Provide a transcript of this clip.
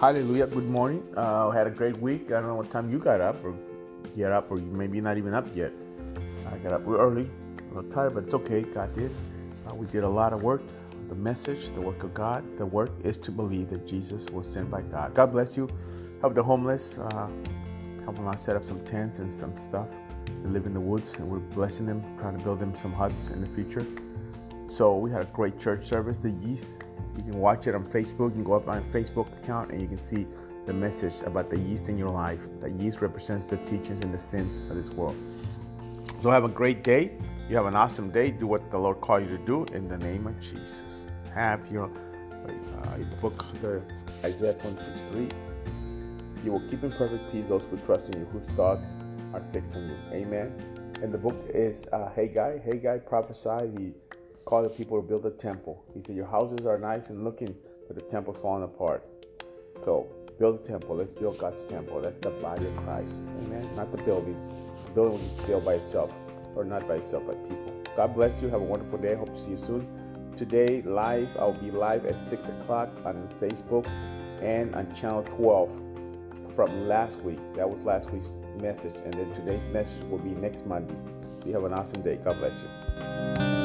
Hallelujah. Good morning. Uh, had a great week. I don't know what time you got up or get up, or maybe not even up yet. I got up early. A little tired, but it's okay. God did. Uh, we did a lot of work. The message, the work of God, the work is to believe that Jesus was sent by God. God bless you. Help the homeless. Uh, help them out set up some tents and some stuff. They live in the woods, and we're blessing them, trying to build them some huts in the future. So we had a great church service. The yeast you can watch it on Facebook. You can go up on Facebook account and you can see the message about the yeast in your life. That yeast represents the teachings and the sins of this world. So have a great day. You have an awesome day. Do what the Lord called you to do in the name of Jesus. Have your uh, the book, the Isaiah 26 3. You will keep in perfect peace those who trust in you, whose thoughts are fixed on you. Amen. And the book is uh, Haggai. Haggai prophesied. He called the people to build a temple. He said, Your houses are nice and looking, but the temple's falling apart. So build a temple. Let's build God's temple. That's the body of Christ. Amen. Not the building. The building will built by itself, or not by itself, by people. God bless you. Have a wonderful day. Hope to see you soon. Today, live, I'll be live at 6 o'clock on Facebook and on channel 12 from last week. That was last week's message. And then today's message will be next Monday. So you have an awesome day. God bless you.